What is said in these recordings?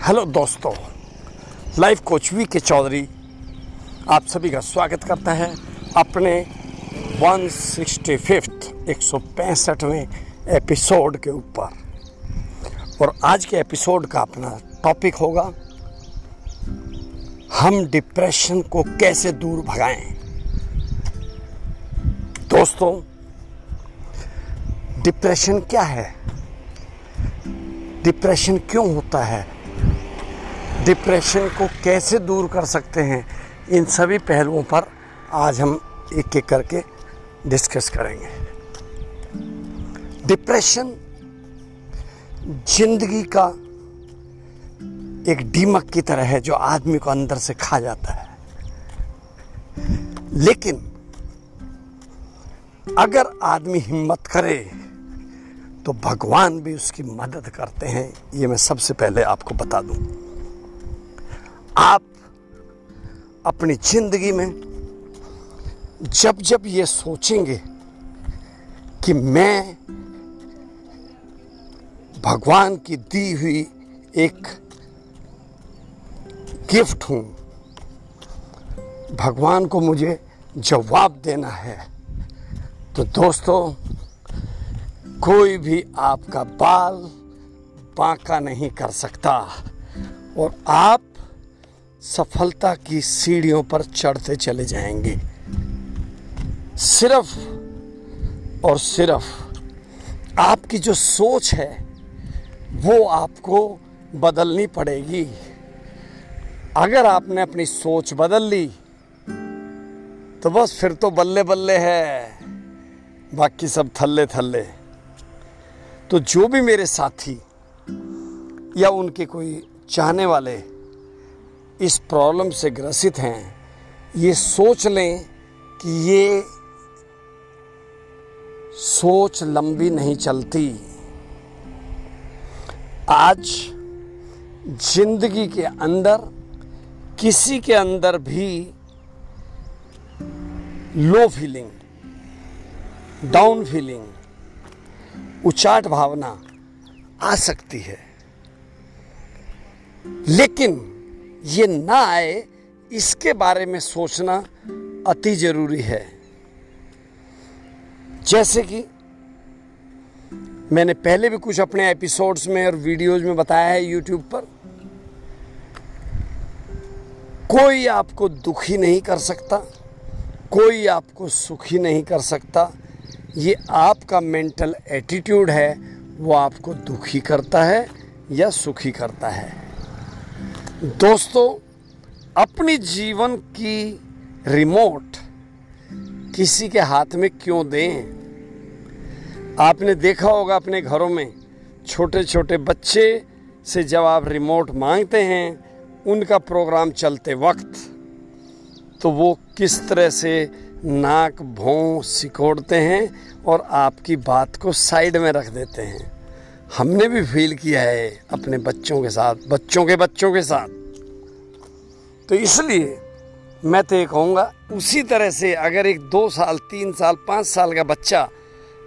Hello दोस्तों life coach we के चौधरी आप सभी का स्वागत करता है अपने 165th एक सौ पैंसठवें एपिसोड के ऊपर। और आज के एपिसोड का अपना टॉपिक होगा, हम डिप्रेशन को कैसे दूर भगाएँ? दोस्तों डिप्रेशन क्या है? डिप्रेशन क्यों होता है? डिप्रेशन को कैसे दूर कर सकते हैं, इन सभी पहलुओं पर आज हम एक एक करके डिस्कस करेंगे। डिप्रेशन ज़िंदगी का एक डीमक की तरह है जो आदमी को अंदर से खा जाता है। लेकिन अगर आदमी हिम्मत करे तो भगवान भी उसकी मदद करते हैं, ये मैं सबसे पहले आपको बता दूँ। आप अपनी ज़िंदगी में जब जब ये सोचेंगे कि मैं भगवान की दी हुई एक गिफ्ट हूँ, भगवान को मुझे जवाब देना है तो दोस्तों, कोई भी आपका बाल बांका नहीं कर सकता और आप सफलता की सीढ़ियों पर चढ़ते चले जाएँगे। सिर्फ़ और सिर्फ़ आपकी जो सोच है, वो आपको बदलनी पड़ेगी। अगर आपने अपनी सोच बदल ली तो बस फिर तो बल्ले बल्ले है, बाकी सब थल्ले थल्ले तो जो भी मेरे साथी या उनके कोई चाहने वाले इस प्रॉब्लम से ग्रसित हैं। ये सोच लें कि ये सोच लंबी नहीं चलती। आज ज़िंदगी के अंदर, किसी के अंदर भी लो फीलिंग डाउन फीलिंग उचाट भावना आ सकती है। लेकिन ये ना आए, इसके बारे में सोचना अति ज़रूरी है। जैसे कि मैंने पहले भी कुछ अपने एपिसोड्स में और वीडियोज़ में बताया है यूट्यूब पर, कोई आपको दुखी नहीं कर सकता, कोई आपको सुखी नहीं कर सकता। ये आपका मेंटल एटीट्यूड है, वो आपको दुखी करता है या सुखी करता है। दोस्तों, अपनी जीवन की रिमोट किसी के हाथ में क्यों दें? आपने देखा होगा अपने घरों में छोटे छोटे बच्चे से जब आप रिमोट मांगते हैं, उनका प्रोग्राम चलते वक्त तो वो किस तरह से नाक भों सिकोड़ते हैं और आपकी बात को साइड में रख देते हैं। हमने भी फील किया है अपने बच्चों के साथ, बच्चों के बच्चों के साथ। तो इसलिए मैं तो ये कहूँगा, उसी तरह से अगर एक दो साल, तीन साल, पाँच साल का बच्चा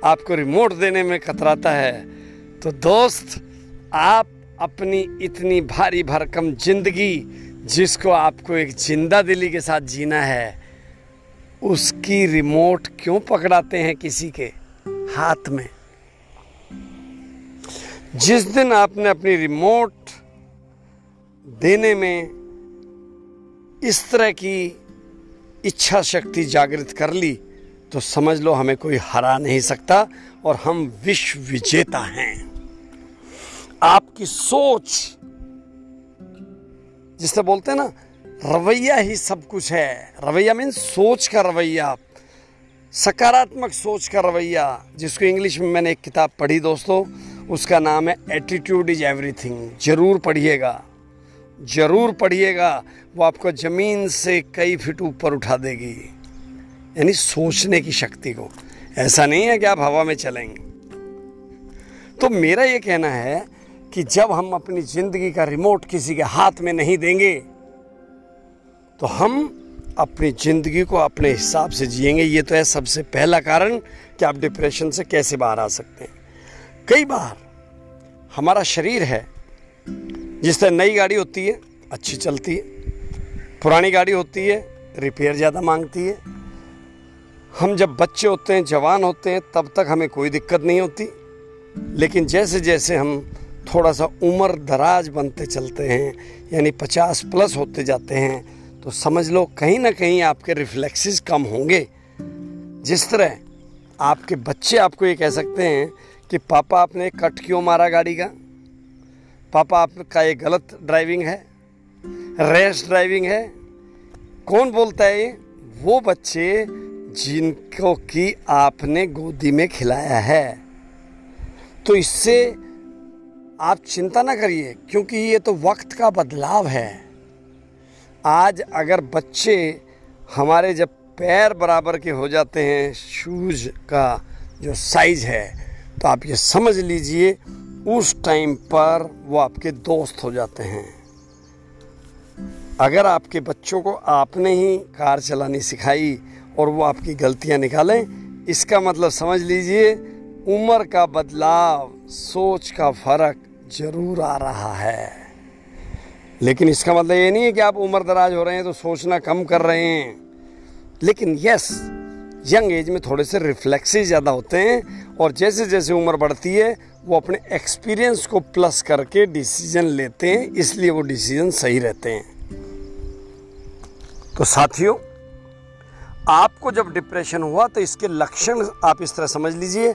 आपको रिमोट देने में कतराता है तो दोस्त, आप अपनी इतनी भारी भरकम ज़िंदगी जिसको आपको एक ज़िंदा दिली के साथ जीना है, उसकी रिमोट क्यों पकड़ाते हैं किसी के हाथ में? जिस दिन आपने अपनी रिमोट देने में इस तरह की इच्छा शक्ति जागृत कर ली तो समझ लो हमें कोई हरा नहीं सकता और हम विश्व विजेता हैं। आपकी सोच, जिससे बोलते हैं ना, रवैया ही सब कुछ है। रवैया मीन सोच का रवैया, सकारात्मक सोच का रवैया, जिसको इंग्लिश में मैंने एक किताब पढ़ी दोस्तों उसका नाम है एटीट्यूड इज़ एवरीथिंग ज़रूर पढ़िएगा। ज़रूर पढ़िएगा, वो आपको ज़मीन से कई फिट ऊपर उठा देगी। यानी सोचने की शक्ति को। ऐसा नहीं है कि आप हवा में चलेंगे। तो मेरा ये कहना है कि जब हम अपनी ज़िंदगी का रिमोट किसी के हाथ में नहीं देंगे तो हम अपनी ज़िंदगी को अपने हिसाब से जिएँगे। ये तो है सबसे पहला कारण कि आप डिप्रेशन से कैसे बाहर आ सकते हैं। कई बार हमारा शरीर है, जिस तरह नई गाड़ी होती है, अच्छी चलती है। पुरानी गाड़ी होती है, रिपेयर ज़्यादा मांगती है। हम जब बच्चे होते हैं, जवान होते हैं, तब तक हमें कोई दिक्कत नहीं होती। लेकिन जैसे जैसे हम थोड़ा सा उम्र दराज बनते चलते हैं, यानी पचास प्लस होते जाते हैं तो समझ लो कहीं ना कहीं आपके रिफ्लेक्सेस कम होंगे। जिस तरह आपके बच्चे आपको ये कह सकते हैं कि पापा आपने कट क्यों मारा गाड़ी का? पापा आपका ये गलत ड्राइविंग है रेस ड्राइविंग है। कौन बोलता है ये? वो बच्चे जिनको कि आपने गोदी में खिलाया है। तो इससे आप चिंता ना करिए, क्योंकि ये तो वक्त का बदलाव है। आज अगर बच्चे हमारे जब पैर बराबर के हो जाते हैं शूज़ का जो साइज़ है तो आप ये समझ लीजिए, उस टाइम पर वो आपके दोस्त हो जाते हैं। अगर आपके बच्चों को आपने ही कार चलानी सिखाई और वो आपकी गलतियाँ निकालें, इसका मतलब समझ लीजिए, उम्र का बदलाव, सोच का फ़र्क ज़रूर आ रहा है। लेकिन इसका मतलब ये नहीं है कि आप उम्र दराज हो रहे हैं तो सोचना कम कर रहे हैं। लेकिन यस यंग एज में थोड़े से रिफ्लेक्सेस ज़्यादा होते हैं और जैसे जैसे उम्र बढ़ती है, वो अपने एक्सपीरियंस को प्लस करके डिसीज़न लेते हैं, इसलिए वो डिसीज़न सही रहते हैं। तो साथियों, आपको जब डिप्रेशन हुआ तो इसके लक्षण आप इस तरह समझ लीजिए,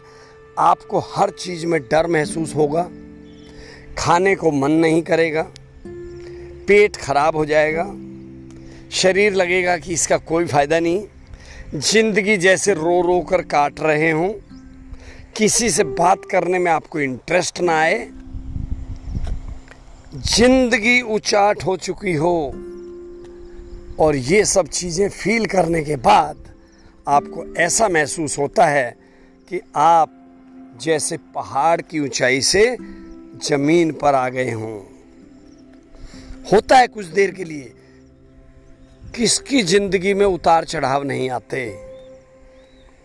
आपको हर चीज़ में डर महसूस होगा, खाने को मन नहीं करेगा, पेट खराब हो जाएगा, शरीर लगेगा कि इसका कोई फ़ायदा नहीं ज़िंदगी जैसे रो रो कर काट रहे हों, किसी से बात करने में आपको इंटरेस्ट ना आए, ज़िंदगी उचाट हो चुकी हो, और ये सब चीज़ें फील करने के बाद आपको ऐसा महसूस होता है कि आप जैसे पहाड़ की ऊंचाई से ज़मीन पर आ गए हों। होता है कुछ देर के लिए किसकी ज़िंदगी में उतार चढ़ाव नहीं आते?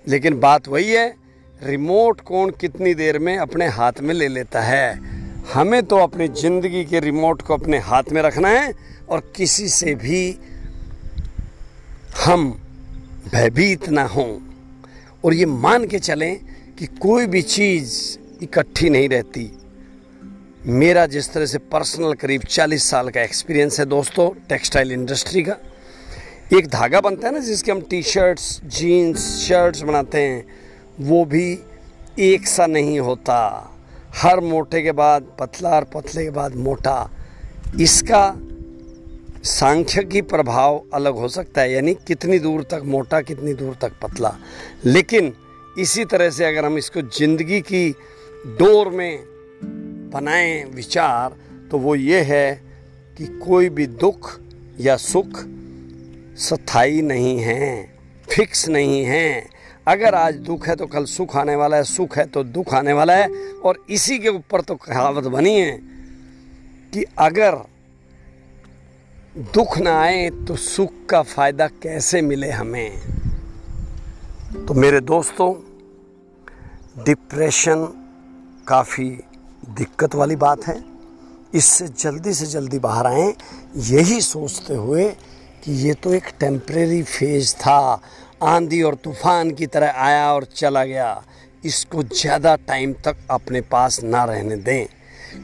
लेकिन बात वही है, रिमोट कौन कितनी देर में अपने हाथ में ले लेता है? हमें तो अपनी ज़िंदगी के रिमोट को अपने हाथ में रखना है और किसी से भी हम भयभीत ना हों। और ये मान के चलें कि कोई भी चीज़ इकट्ठी नहीं रहती। मेरा जिस तरह से पर्सनल करीब 40 साल का एक्सपीरियंस है दोस्तों टेक्सटाइल इंडस्ट्री का। एक धागा बनता है ना, जिसके हम टी शर्ट्स जीन्स, शर्ट्स बनाते हैं, वो भी एक सा नहीं होता। हर मोटे के बाद पतला और पतले के बाद मोटा। इसका सांख्यिकी प्रभाव अलग हो सकता है, यानी कितनी दूर तक मोटा, कितनी दूर तक पतला। लेकिन इसी तरह से अगर हम इसको ज़िंदगी की डोर में बनाएँ विचार तो वो ये है कि कोई भी दुख या सुख स्थायी नहीं है, फिक्स नहीं है। अगर आज दुख है तो कल सुख आने वाला है, सुख है तो दुख आने वाला है। और इसी के ऊपर तो कहावत बनी है कि अगर दुख ना आए तो सुख का फ़ायदा कैसे मिले हमें? तो मेरे दोस्तों, डिप्रेशन काफ़ी दिक्कत वाली बात है। इससे जल्दी से जल्दी बाहर आए। यही सोचते हुए कि ये तो एक टेम्प्रेरी फ़ेज़ था। आंधी और तूफ़ान की तरह आया और चला गया। इसको ज़्यादा टाइम तक अपने पास ना रहने दें।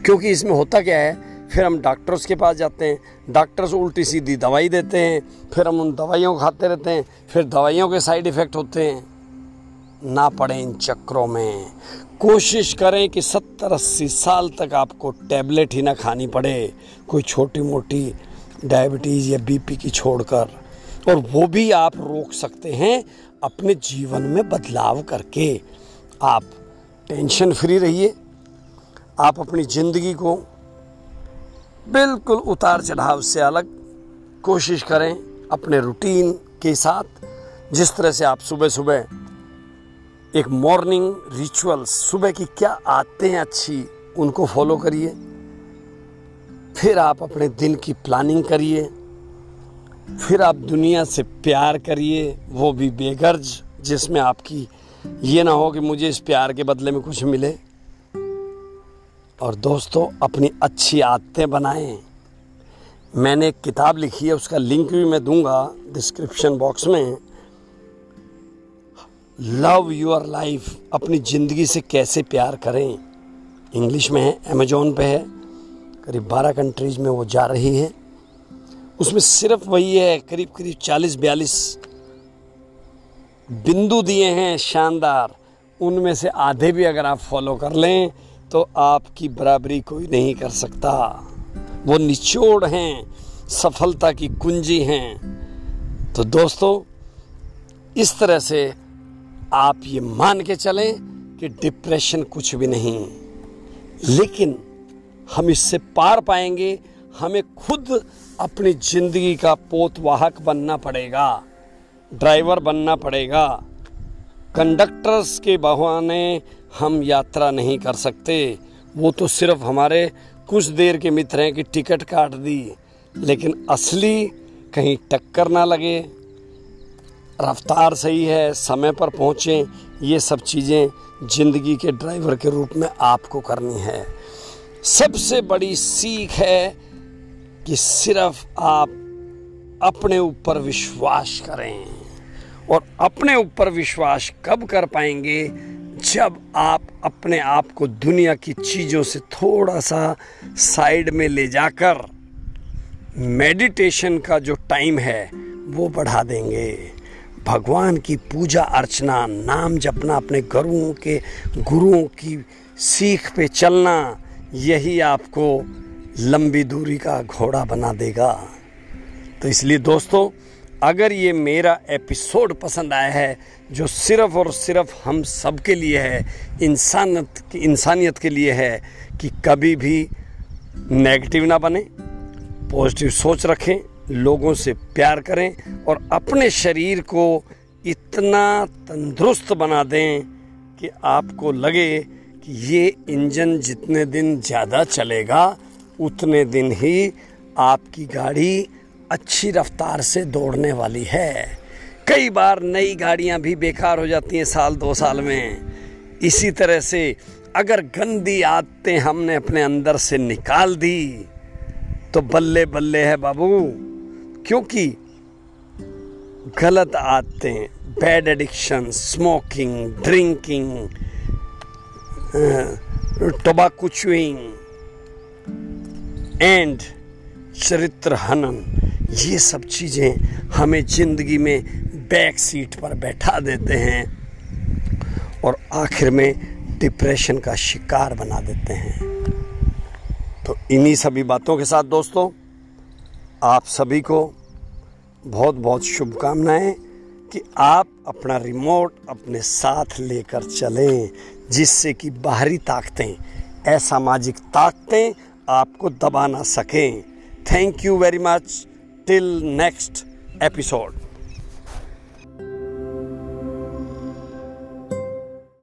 क्योंकि इसमें होता क्या है, फिर हम डॉक्टर्स के पास जाते हैं। डॉक्टर्स उल्टी सीधी दवाई देते हैं। फिर हम उन दवाइयों को खाते रहते हैं। फिर दवाइयों के साइड इफ़ेक्ट होते हैं। ना पड़े इन चक्रों में। कोशिश करें कि सत्तर अस्सी साल तक आपको टैबलेट ही ना खानी पड़े। कोई छोटी मोटी डायबिटीज़ या बीपी की छोड़कर, और वो भी आप रोक सकते हैं अपने जीवन में बदलाव करके। आप टेंशन फ्री रहिए, आप अपनी ज़िंदगी को बिल्कुल उतार चढ़ाव से अलग कोशिश करें अपने रूटीन के साथ। जिस तरह से आप सुबह सुबह एक मॉर्निंग रिचुअल्स, सुबह की क्या हैं अच्छी, उनको फॉलो करिए। फिर आप अपने दिन की प्लानिंग करिए, फिर आप दुनिया से प्यार करिए, वो भी बेगर्ज, जिसमें आपकी ये ना हो कि मुझे इस प्यार के बदले में कुछ मिले। और दोस्तों, अपनी अच्छी आदतें बनाएँ। मैंने एक किताब लिखी है, उसका लिंक भी मैं दूँगा डिस्क्रिप्शन बॉक्स में। लव योर लाइफ अपनी ज़िंदगी से कैसे प्यार करें। इंग्लिश में है अमेजोन पे है। करीब 12 कंट्रीज़ में वो जा रही है। उसमें सिर्फ़ वही है, करीब करीब 40 बयालीस बिंदु दिए हैं शानदार। उनमें से आधे भी अगर आप फॉलो कर लें तो आपकी बराबरी कोई नहीं कर सकता। वो निचोड़ हैं, सफलता की कुंजी हैं। तो दोस्तों, इस तरह से आप ये मान के चलें कि डिप्रेशन कुछ भी नहीं। लेकिन हम इससे पार पाएँगे। हमें खुद अपनी ज़िंदगी का पोतवाहक बनना पड़ेगा, ड्राइवर बनना पड़ेगा। कंडक्टर्स के बहाने हम यात्रा नहीं कर सकते। वो तो सिर्फ़ हमारे कुछ देर के मित्र हैं कि टिकट काट दी, लेकिन असली कहीं टक्कर ना लगे। रफ्तार सही है, समय पर पहुँचें। ये सब चीज़ें ज़िंदगी के ड्राइवर के रूप में आपको करनी है। सबसे बड़ी सीख है कि सिर्फ़ आप अपने ऊपर विश्वास करें। और अपने ऊपर विश्वास कब कर पाएँगे? जब आप अपने आप को दुनिया की चीज़ों से थोड़ा सा साइड में ले जाकर मेडिटेशन का जो टाइम है, वो बढ़ा देंगे। भगवान की पूजा अर्चना, नाम जपना, अपने गुरुओं के, गुरुओं की सीख पे चलना यही आपको लंबी दूरी का घोड़ा बना देगा। तो इसलिए दोस्तों, अगर ये मेरा एपिसोड पसंद आया है, जो सिर्फ़ और सिर्फ़ हम सब के लिए है इंसानियत इंसानियत के लिए है, कि कभी भी नेगेटिव ना बने, पॉजिटिव सोच रखें, लोगों से प्यार करें और अपने शरीर को इतना तंदुरुस्त बना दें कि आपको लगे ये इंजन जितने दिन ज़्यादा चलेगा, उतने दिन ही आपकी गाड़ी अच्छी रफ्तार से दौड़ने वाली है। कई बार नई गाड़ियाँ भी बेकार हो जाती हैं साल दो साल में। इसी तरह से अगर गंदी आदतें हमने अपने अंदर से निकाल दी तो बल्ले बल्ले है बाबू, क्योंकि गलत आदतें bad addiction smoking drinking tobacco chewing. And चरित्र हनन। ये सब चीज़ें हमें ज़िंदगी में बैक सीट पर बैठा देते हैं और आखिर में डिप्रेशन का शिकार बना देते हैं। तो इन्हीं सभी बातों के साथ दोस्तों, आप सभी को बहुत बहुत शुभकामनाएँ कि आप अपना रिमोट अपने साथ लेकर चलें। जिससे कि बाहरी ताकतें, असामाजिक ताकतें आपको दबा ना सकें। Thank you very much till next episode